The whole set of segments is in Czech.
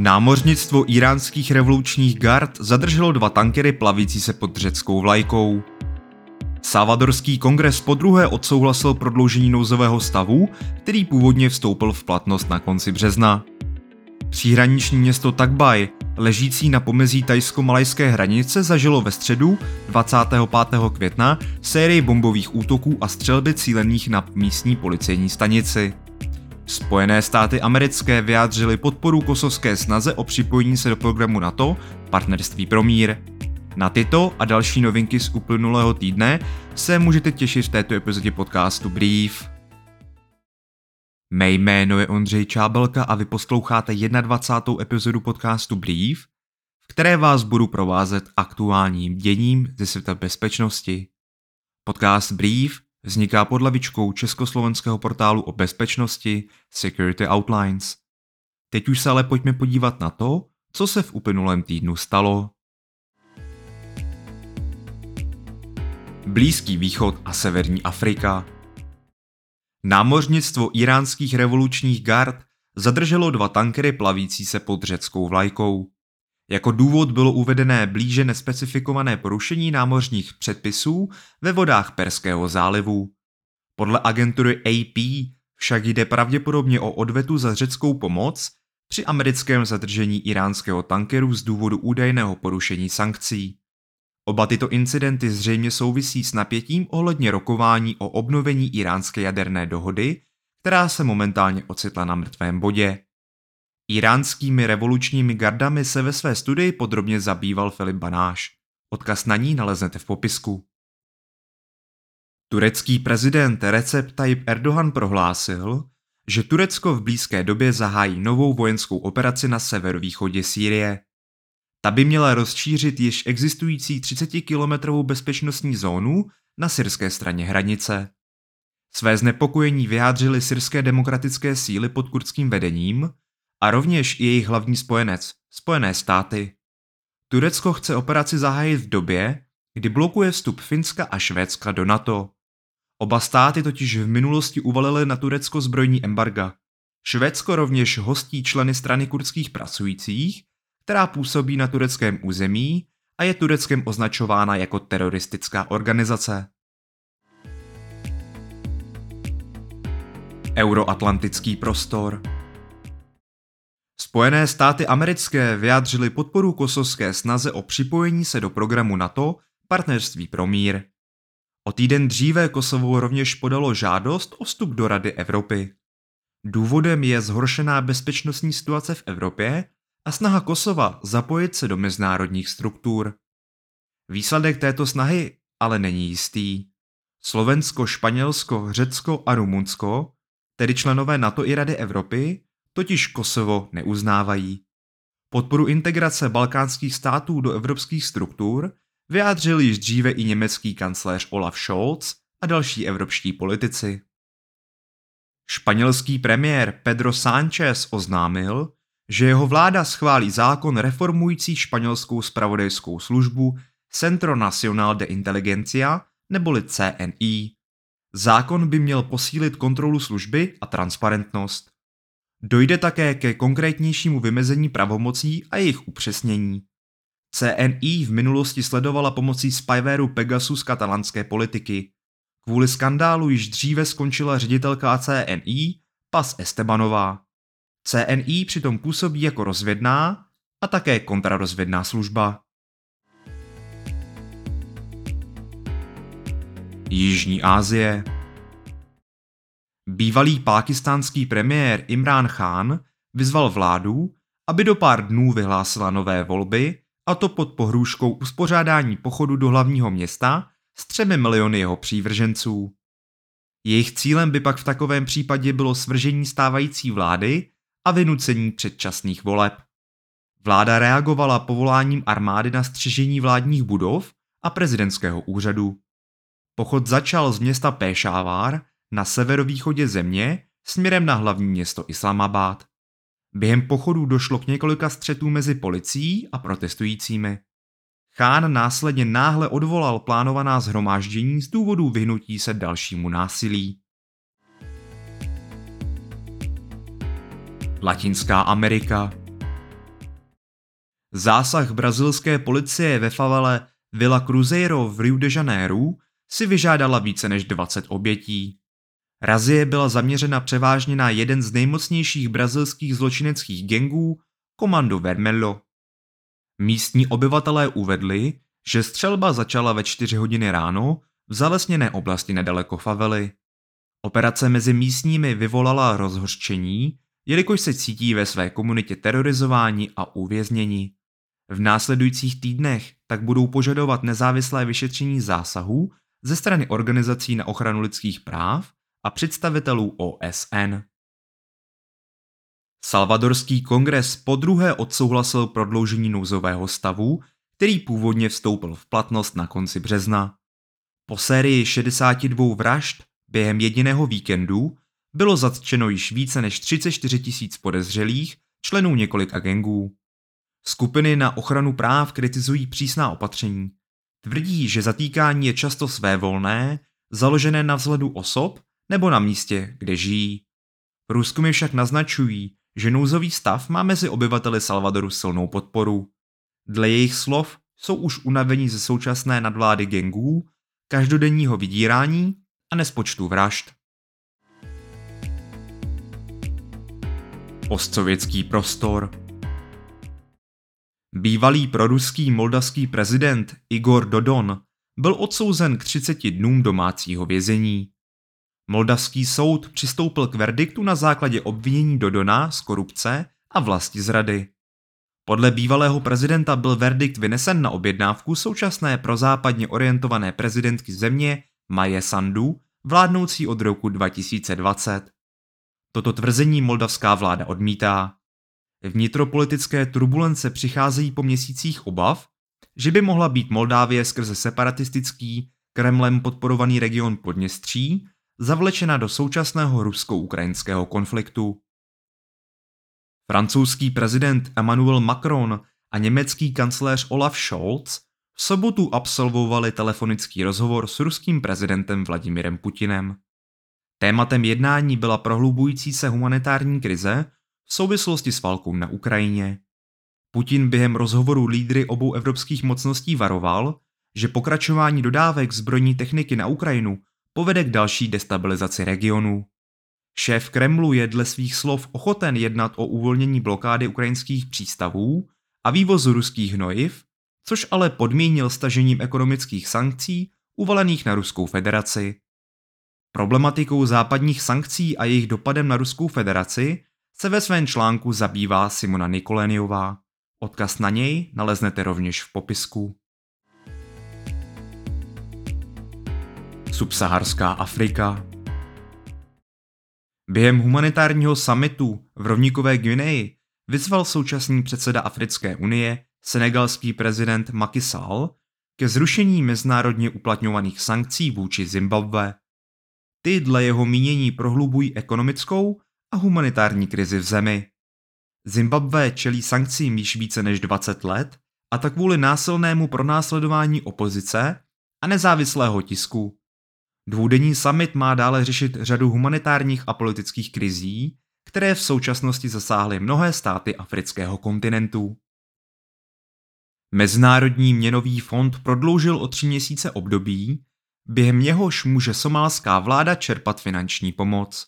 Námořnictvo iránských revolučních gard zadrželo dva tankery plavící se pod řeckou vlajkou. Salvadorský kongres po druhé odsouhlasil prodloužení nouzového stavu, který původně vstoupil v platnost na konci března. Příhraniční město Takbaj, ležící na pomezí tajsko-malajské hranice, zažilo ve středu 25. května sérii bombových útoků a střelby cílených na místní policejní stanici. Spojené státy americké vyjádřily podporu kosovské snaze o připojení se do programu NATO Partnerství pro mír. Na tyto a další novinky z uplynulého týdne se můžete těšit v této epizodě podcastu Brief. Mé jméno je Ondřej Čábelka a vy posloucháte 21. epizodu podcastu Brief, v které vás budu provázet aktuálním děním ze světa bezpečnosti. Podcast Brief vzniká pod lavičkou československého portálu o bezpečnosti Security Outlines. Teď už se ale pojďme podívat na to, co se v uplynulém týdnu stalo. Blízký východ a severní Afrika. Námořnictvo iránských revolučních gard zadrželo dva tankery plavící se pod řeckou vlajkou. Jako důvod bylo uvedené blíže nespecifikované porušení námořních předpisů ve vodách Perského zálivu. Podle agentury AP však jde pravděpodobně o odvetu za řeckou pomoc při americkém zadržení iránského tankeru z důvodu údajného porušení sankcí. Oba tyto incidenty zřejmě souvisí s napětím ohledně rokování o obnovení iránské jaderné dohody, která se momentálně ocitla na mrtvém bodě. Iránskými revolučními gardami se ve své studii podrobně zabýval Filip Banáš. Odkaz na ní naleznete v popisku. Turecký prezident Recep Tayyip Erdogan prohlásil, že Turecko v blízké době zahájí novou vojenskou operaci na severovýchodě Sýrie. Ta by měla rozšířit již existující 30-kilometrovou bezpečnostní zónu na syrské straně hranice. Své znepokojení vyjádřily syrské demokratické síly pod kurdským vedením a rovněž jejich hlavní spojenec, Spojené státy. Turecko chce operaci zahájit v době, kdy blokuje vstup Finska a Švédska do NATO. Oba státy totiž v minulosti uvalily na Turecko zbrojní embarga. Švédsko rovněž hostí členy strany kurdských pracujících, která působí na tureckém území a je Tureckem označována jako teroristická organizace. Euroatlantický prostor Spojené státy americké vyjádřily podporu kosovské snaze o připojení se do programu NATO Partnerství pro mír. O týden dříve Kosovo rovněž podalo žádost o vstup do Rady Evropy. Důvodem je zhoršená bezpečnostní situace v Evropě a snaha Kosova zapojit se do mezinárodních struktur. Výsledek této snahy ale není jistý. Slovensko, Španělsko, Řecko a Rumunsko, tedy členové NATO i Rady Evropy, totiž Kosovo neuznávají. Podporu integrace balkánských států do evropských struktur vyjádřil již dříve i německý kancléř Olaf Scholz a další evropští politici. Španělský premiér Pedro Sánchez oznámil, že jeho vláda schválí zákon reformující španělskou spravodajskou službu Centro Nacional de Inteligencia neboli CNI. Zákon by měl posílit kontrolu služby a transparentnost. Dojde také ke konkrétnějšímu vymezení pravomocí a jejich upřesnění. CNI v minulosti sledovala pomocí spywareu Pegasus katalánské politiky. Kvůli skandálu již dříve skončila ředitelka CNI Pas Estebanová. CNI přitom působí jako rozvědná a také kontrarozvědná služba. Jižní Asie Bývalý pákistánský premiér Imrán Khan vyzval vládu, aby do pár dnů vyhlásila nové volby, a to pod pohrůžkou uspořádání pochodu do hlavního města s třemi miliony jeho přívrženců. Jejich cílem by pak v takovém případě bylo svržení stávající vlády a vynucení předčasných voleb. Vláda reagovala povoláním armády na střežení vládních budov a prezidentského úřadu. Pochod začal z města Péšávár na severovýchodě země směrem na hlavní město Islamabad. Během pochodu došlo k několika střetů mezi policií a protestujícími. Chán následně náhle odvolal plánovaná zhromáždění z důvodu vyhnutí se dalšímu násilí. Latinská Amerika Zásah brazilské policie ve favele Villa Cruzeiro v Rio de Janeiro si vyžádala více než 20 obětí. Razie byla zaměřena převážně na jeden z nejmocnějších brazilských zločineckých gengů, Komando Vermelho. Místní obyvatelé uvedli, že střelba začala ve 4 hodiny ráno v zalesněné oblasti nedaleko favely. Operace mezi místními vyvolala rozhořčení, jelikož se cítí ve své komunitě terorizováni a uvězněni. V následujících týdnech tak budou požadovat nezávislé vyšetření zásahů ze strany organizací na ochranu lidských práv a představitelů OSN. Salvadorský kongres po druhé odsouhlasil prodloužení nouzového stavu, který původně vstoupil v platnost na konci března. Po sérii 62 vražd během jediného víkendu bylo zatčeno již více než 34 tisíc podezřelých členů několika gengů. Skupiny na ochranu práv kritizují přísná opatření. Tvrdí, že zatýkání je často svévolné, založené na vzhledu osob nebo na místě, kde žijí. Průzkumy však naznačují, že nouzový stav má mezi obyvateli Salvadoru silnou podporu. Dle jejich slov jsou už unavení ze současné nadvlády gengů, každodenního vydírání a nespočtu vražd. Postsovětský prostor Bývalý proruský moldavský prezident Igor Dodon byl odsouzen k 30 dnům domácího vězení. Moldavský soud přistoupil k verdiktu na základě obvinění Dodona z korupce a vlasti zrady. Podle bývalého prezidenta byl verdikt vynesen na objednávku současné prozápadně orientované prezidentky země Maje Sandu, vládnoucí od roku 2020. Toto tvrzení moldavská vláda odmítá. Vnitropolitické turbulence přicházejí po měsících obav, že by mohla být Moldávie skrze separatistický, Kremlem podporovaný region Podněstří zavlečena do současného rusko-ukrajinského konfliktu. Francouzský prezident Emmanuel Macron a německý kancléř Olaf Scholz v sobotu absolvovali telefonický rozhovor s ruským prezidentem Vladimirem Putinem. Tématem jednání byla prohlubující se humanitární krize v souvislosti s válkou na Ukrajině. Putin během rozhovoru lídry obou evropských mocností varoval, že pokračování dodávek zbrojní techniky na Ukrajinu povede k další destabilizaci regionu. Šéf Kremlu je dle svých slov ochoten jednat o uvolnění blokády ukrajinských přístavů a vývozu ruských hnojiv, což ale podmínil stažením ekonomických sankcí uvalených na Ruskou federaci. Problematikou západních sankcí a jejich dopadem na Ruskou federaci se ve svém článku zabývá Simona Nikoléniová. Odkaz na něj naleznete rovněž v popisku. Subsaharská Afrika Během humanitárního summitu v rovníkové Guineji vyzval současný předseda Africké unie, senegalský prezident Macky Sall, ke zrušení mezinárodně uplatňovaných sankcí vůči Zimbabwe. Ty dle jeho mínění prohlubují ekonomickou a humanitární krizi v zemi. Zimbabwe čelí sankcím již více než 20 let a tak kvůli násilnému pronásledování opozice a nezávislého tisku. Dvoudenní summit má dále řešit řadu humanitárních a politických krizí, které v současnosti zasáhly mnohé státy afrického kontinentu. Mezinárodní měnový fond prodloužil o tři měsíce období, během něhož může somálská vláda čerpat finanční pomoc.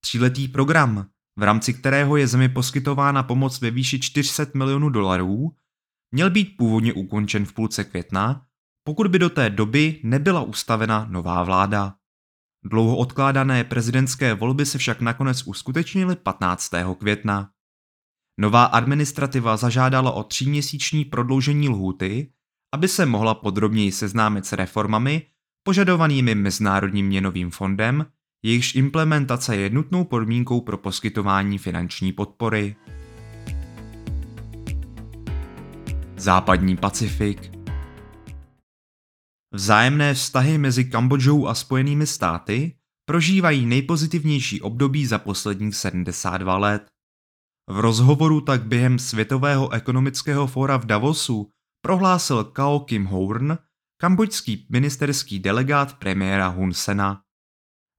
Tříletý program, v rámci kterého je zemi poskytována pomoc ve výši 400 milionů dolarů, měl být původně ukončen v půlce května, pokud by do té doby nebyla ustavena nová vláda. Dlouho odkládané prezidentské volby se však nakonec uskutečnily 15. května. Nová administrativa zažádala o tříměsíční prodloužení lhůty, aby se mohla podrobněji seznámit s reformami požadovanými Mezinárodním měnovým fondem, jejichž implementace je nutnou podmínkou pro poskytování finanční podpory. Západní Pacifik Vzájemné vztahy mezi Kambodžou a Spojenými státy prožívají nejpozitivnější období za posledních 72 let. V rozhovoru tak během Světového ekonomického fóra v Davosu prohlásil Kao Kim Horn, kambodžský ministerský delegát premiéra Hun Sena.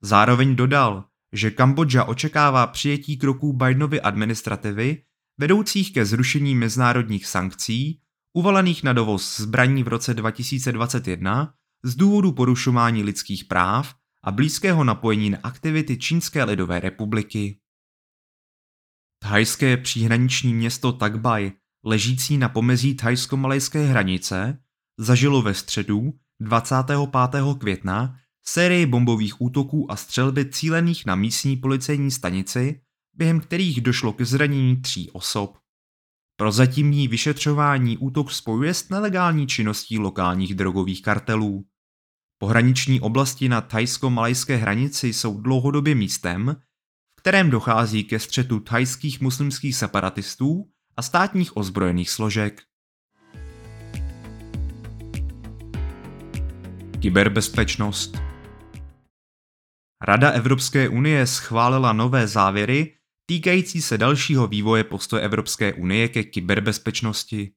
Zároveň dodal, že Kambodža očekává přijetí kroků Bidenovy administrativy vedoucích ke zrušení mezinárodních sankcí, uvalených na dovoz zbraní v roce 2021 z důvodu porušování lidských práv a blízkého napojení na aktivity Čínské lidové republiky. Thajské příhraniční město Tagbaj, ležící na pomezí thajsko-malajské hranice, zažilo ve středu 25. května sérii bombových útoků a střelby cílených na místní policejní stanici, během kterých došlo k zranění tří osob. Prozatímní vyšetřování útok spojuje s nelegální činností lokálních drogových kartelů. Pohraniční oblasti na thajsko-malajské hranici jsou dlouhodobě místem, v kterém dochází ke střetu thajských muslimských separatistů a státních ozbrojených složek. Kyberbezpečnost Rada Evropské unie schválila nové závěry týkající se dalšího vývoje postoje Evropské unie ke kyberbezpečnosti.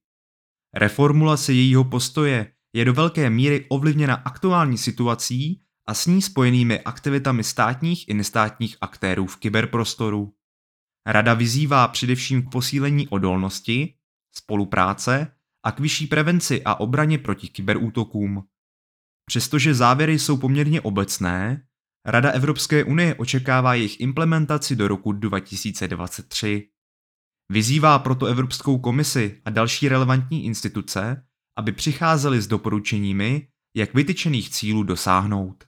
Reformulace jejího postoje je do velké míry ovlivněna aktuální situací a s ní spojenými aktivitami státních i nestátních aktérů v kyberprostoru. Rada vyzývá především k posílení odolnosti, spolupráce a k vyšší prevenci a obraně proti kyberútokům. Přestože závěry jsou poměrně obecné, Rada Evropské unie očekává jejich implementaci do roku 2023. Vyzývá proto Evropskou komisi a další relevantní instituce, aby přicházeli s doporučeními, jak vytyčených cílů dosáhnout.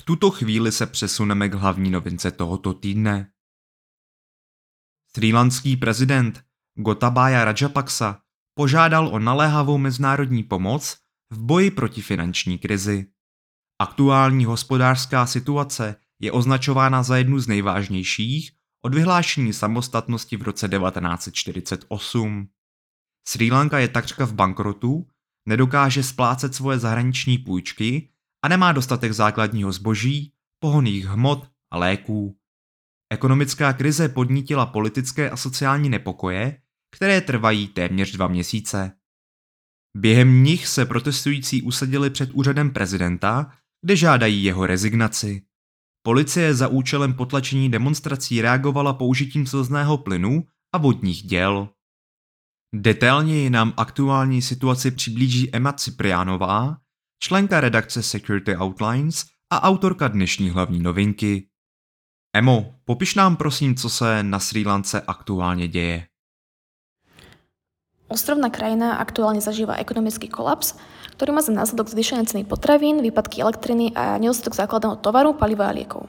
V tuto chvíli se přesuneme k hlavní novince tohoto týdne. Srílanský prezident Gotabaya Rajapaksa požádal o naléhavou mezinárodní pomoc v boji proti finanční krizi. Aktuální hospodářská situace je označována za jednu z nejvážnějších od vyhlášení samostatnosti v roce 1948. Sri Lanka je takřka v bankrotu, nedokáže splácet svoje zahraniční půjčky a nemá dostatek základního zboží, pohoných hmot a léků. Ekonomická krize podnítila politické a sociální nepokoje, které trvají téměř dva měsíce. Během nich se protestující usadili před úřadem prezidenta, kde žádají jeho rezignaci. Policie za účelem potlačení demonstrací reagovala použitím slzného plynu a vodních děl. Detailněji nám aktuální situaci přiblíží Emma Ciprianová, členka redakce Security Outlines a autorka dnešní hlavní novinky. Emo, popiš nám prosím, co se na Sri Lance aktuálně děje. Ostrovná krajina aktuálne zažíva ekonomický kolaps, ktorý má za následok zvýšené ceny potravín, výpadky elektriny a nedostatok základného tovaru, paliva a liekov.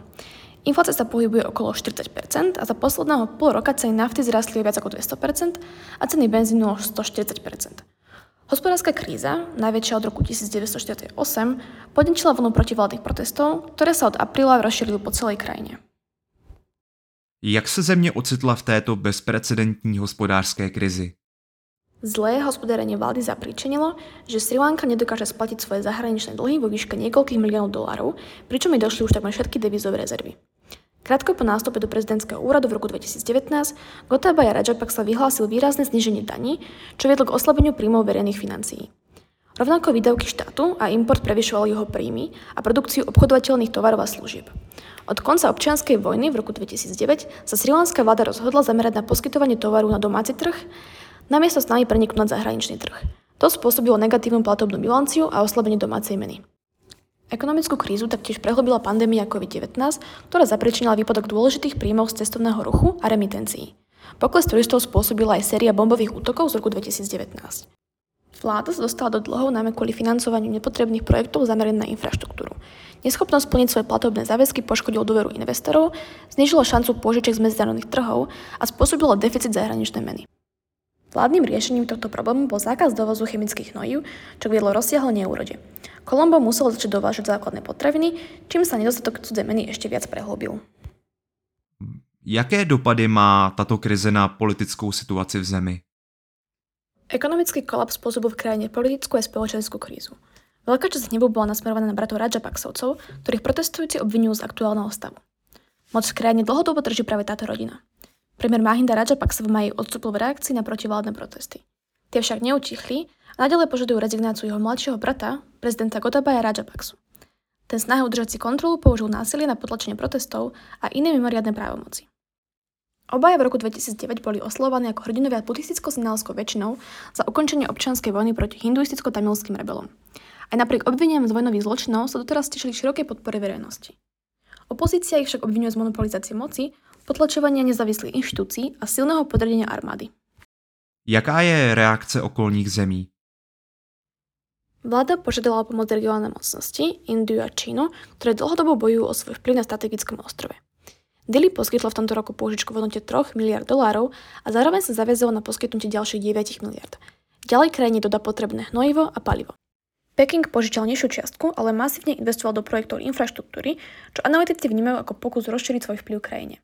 Inflácia sa pohybuje okolo 40% a za posledného pol roka ceny nafty zrastli o viac ako 200% a ceny benzínu o 140%. Hospodárska kríza, najväčšia od roku 1948, podničila vlnu protivládnych protestov, ktoré sa od apríla rozšírili po celej krajine. Jak se země ocitla v této bezprecedentní hospodářské krizi? Zlé hospodárenie vlády zapričinilo, že Sri Lanka nedokáže splatiť svoje zahraničné dlhy vo výške niekoľkých miliónov dolárov, pričom jej došli už takmer všetky devizové rezervy. Krátko po nástupe do prezidentského úradu v roku 2019 Gotabaya Rajapaksa vyhlásil výrazné zniženie daní, čo viedlo k oslabeniu príjmov verejných financií. Rovnako výdavky štátu a import prevyšoval jeho príjmy a produkciu obchodovateľných tovarov a služieb. Od konca občianskej vojny v roku 2009 sa Sri Lanská vláda rozhodla zamerať na poskytovanie tovaru na domáci trh namiesto s nami preniknúť na zahraničný trh. To spôsobilo negatívnu platobnú bilanciu a oslabenie domácej meny. Ekonomickú krízu taktiež prehlbila pandémia COVID-19, ktorá zapričinila výpadok dôležitých príjmov z cestovného ruchu a remitencií. Pokles turistov spôsobila aj séria bombových útokov z roku 2019. Vláda sa dostala do dlhov najmä kvôli financovaniu nepotrebných projektov zameraných na infraštruktúru. Neschopnosť splniť svoje platobné záväzky poškodilo dôveru investorov, znižilo šancu pôžičiek z medzinárodných trhov a spôsobilo deficit zahraničnej meny. Vládnym riešením tohto problému bol zákaz dovozu chemických hnojív, čo viedlo rozsiahle neúrode. Kolombo muselo začať dovážať základné potraviny, čím sa nedostatok cudzej meny ešte viac prehlbil. Jaké dopady má tato krize na politickou situaci v zemi? Ekonomický kolaps spôsobil v krajine politickú a spoločenskú krízu. Veľká časť hnevu bola nasmerovaná na bratov Paksovcov, ktorých protestujúci obvinujú z aktuálneho stavu. Moc v krajine dlhodobo drží práve táto rodina. Premiér Mahinda Rajapaksa v maji odstúpil v reakcii na protivládne protesty. Tie však neutichli a nadalej požadujú rezignáciu jeho mladšieho brata, prezidenta Gotabaya Rajapaksu. Ten snahe udržať si kontrolu použil násilie na potlačenie protestov a iné mimoriadne právomoci. Obaja v roku 2009 boli oslovaní ako hrdinovia buddhisticko-sinálskou väčšinou za ukončenie občianskej vojny proti hinduisticko-tamilským rebelom. Aj napriek obvineniam z vojnových zločinov sa doteraz tešili širokej podpore verejnosti. Opozícia ich však obvinuje z monopolizácie moci, potlačovania nezávislých inštitúcií a silného podredenia armády. Jaká je reakce okolních zemí? Vláda požiadala pomoc regionálne mocnosti, Indiu a Čínu, ktoré dlhodobo bojujú o svoj vplyv na strategickom ostrove. Dili poskytlo v tomto roku pôžičku v hodnote 3 miliard dolárov a zároveň sa zaviazalo na poskytnutie ďalších 9 miliard. Ďalej krajine dodá potrebné hnojivo a palivo. Peking požičal nižšiu čiastku, ale masívne investoval do projektov infraštruktúry, čo analytici vnímajú ako pokus rozšíriť svoj vplyv krajine.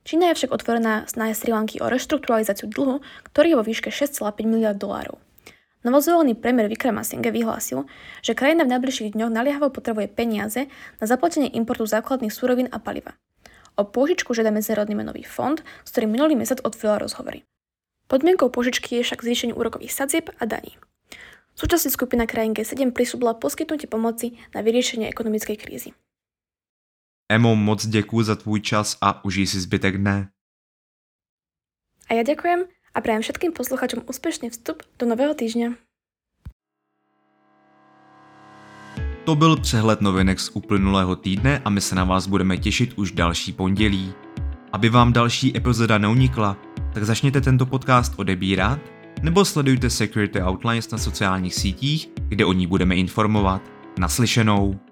Čína je však otvorená snahe Sri Lanky o reštrukturalizáciu dlhu, ktorý je vo výške 6,5 miliard dolárov. Novozvolený premiér Vikramasinghe vyhlásil, že krajina v najbližších dňoch naliehavo potrebuje peniaze na zaplatenie importu základných súrovín a paliva. O pôžičku žiada Medzinárodný menový fond, s ktorým minulý mesiac otvoril rozhovory. Podmienkou pôžičky je však zvýšenie úrokových sadzieb a daní. Súčasne skupina krajín G7 prisúbila poskytnutie pomoci na vyriešenie ekonomickej krízy. Emo, moc děkuji za tvůj čas a užij si zbytek dne. A ja ďakujem a prajem všetkým posluchačom úspešný vstup do nového týždňa. To byl přehled novinek z uplynulého týdne a my se na vás budeme těšit už další pondělí. Aby vám další epizoda neunikla, tak začněte tento podcast odebírat nebo sledujte Security Outlines na sociálních sítích, kde o ní budeme informovat. Naslyšenou.